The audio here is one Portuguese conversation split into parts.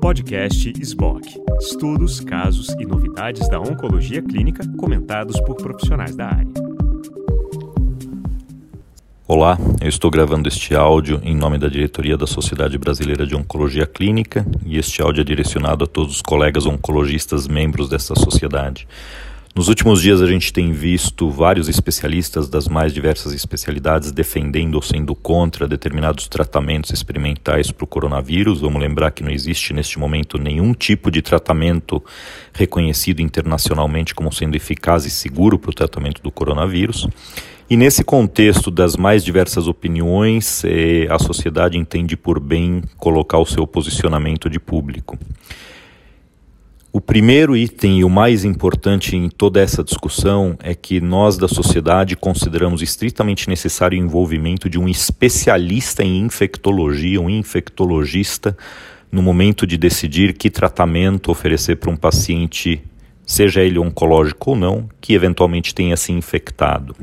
Podcast SBOC. Estudos, casos e novidades da oncologia clínica comentados por profissionais da área. Olá, eu estou gravando este áudio em nome da diretoria da Sociedade Brasileira de Oncologia Clínica e este áudio é direcionado a todos os colegas oncologistas membros dessa sociedade. Nos últimos dias a gente tem visto vários especialistas das mais diversas especialidades defendendo ou sendo contra determinados tratamentos experimentais para o coronavírus. Vamos lembrar que não existe neste momento nenhum tipo de tratamento reconhecido internacionalmente como sendo eficaz e seguro para o tratamento do coronavírus. E nesse contexto das mais diversas opiniões, eh, a sociedade entende por bem colocar o seu posicionamento de público. O primeiro item e o mais importante em toda essa discussão é que nós da sociedade consideramos estritamente necessário o envolvimento de um especialista em infectologia, um infectologista, no momento de decidir que tratamento oferecer para um paciente, seja ele oncológico ou não, que eventualmente tenha se infectado.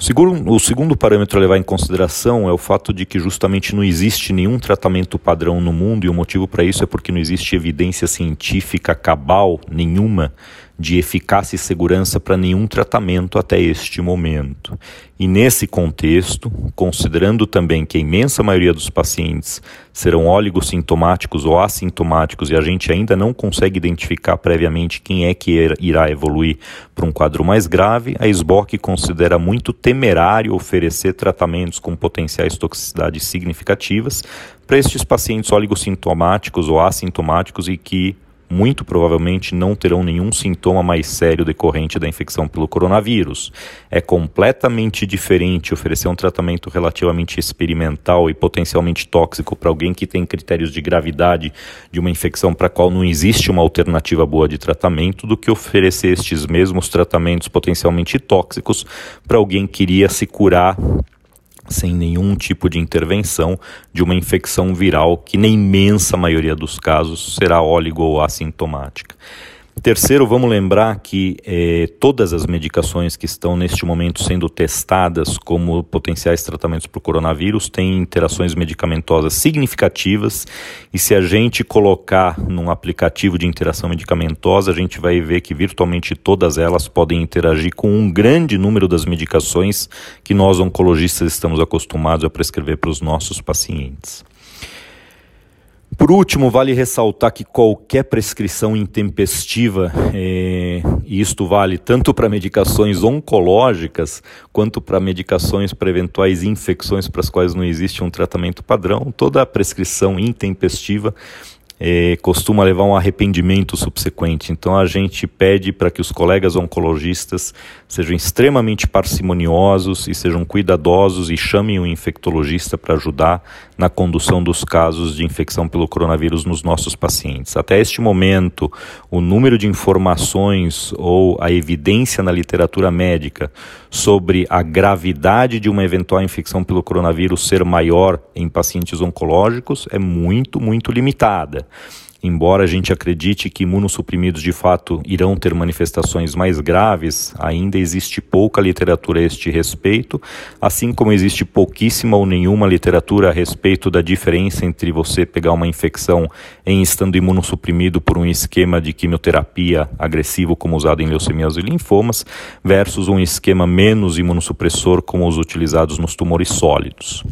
O segundo, o segundo parâmetro a levar em consideração é o fato de que justamente não existe nenhum tratamento padrão no mundo, e o motivo para isso é porque não existe evidência científica cabal nenhuma de eficácia e segurança para nenhum tratamento até este momento. E nesse contexto, considerando também que a imensa maioria dos pacientes serão oligossintomáticos ou assintomáticos e a gente ainda não consegue identificar previamente quem é que irá evoluir para um quadro mais grave, a SBOC considera muito temerário oferecer tratamentos com potenciais toxicidades significativas para estes pacientes oligossintomáticos ou assintomáticos e que muito provavelmente não terão nenhum sintoma mais sério decorrente da infecção pelo coronavírus. É completamente diferente oferecer um tratamento relativamente experimental e potencialmente tóxico para alguém que tem critérios de gravidade de uma infecção para a qual não existe uma alternativa boa de tratamento do que oferecer estes mesmos tratamentos potencialmente tóxicos para alguém que iria se curar sem nenhum tipo de intervenção de uma infecção viral que, na imensa maioria dos casos, será óligo ou assintomática. Terceiro, vamos lembrar que eh, todas as medicações que estão neste momento sendo testadas como potenciais tratamentos para o coronavírus têm interações medicamentosas significativas e se a gente colocar num aplicativo de interação medicamentosa, a gente vai ver que virtualmente todas elas podem interagir com um grande número das medicações que nós oncologistas estamos acostumados a prescrever para os nossos pacientes. Por último, vale ressaltar que qualquer prescrição intempestiva, é, e isto vale tanto para medicações oncológicas quanto para medicações para eventuais infecções para as quais não existe um tratamento padrão, toda prescrição intempestiva é, costuma levar um arrependimento subsequente. Então a gente pede para que os colegas oncologistas sejam extremamente parcimoniosos e sejam cuidadosos e chamem o um infectologista para ajudar na condução dos casos de infecção pelo coronavírus nos nossos pacientes. Até este momento, o número de informações ou a evidência na literatura médica sobre a gravidade de uma eventual infecção pelo coronavírus ser maior em pacientes oncológicos é muito, muito limitada. Embora a gente acredite que imunossuprimidos de fato irão ter manifestações mais graves, ainda existe pouca literatura a este respeito, assim como existe pouquíssima ou nenhuma literatura a respeito da diferença entre você pegar uma infecção em estando imunossuprimido por um esquema de quimioterapia agressivo como usado em leucemias e linfomas versus um esquema menos imunossupressor como os utilizados nos tumores sólidos.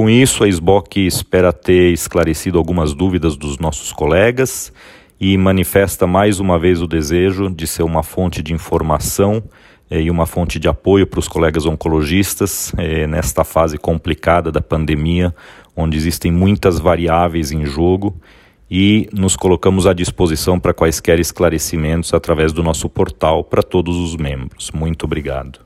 Com isso, a SBOC espera ter esclarecido algumas dúvidas dos nossos colegas e manifesta mais uma vez o desejo de ser uma fonte de informação eh, e uma fonte de apoio para os colegas oncologistas eh, nesta fase complicada da pandemia, onde existem muitas variáveis em jogo e nos colocamos à disposição para quaisquer esclarecimentos através do nosso portal para todos os membros. Muito obrigado.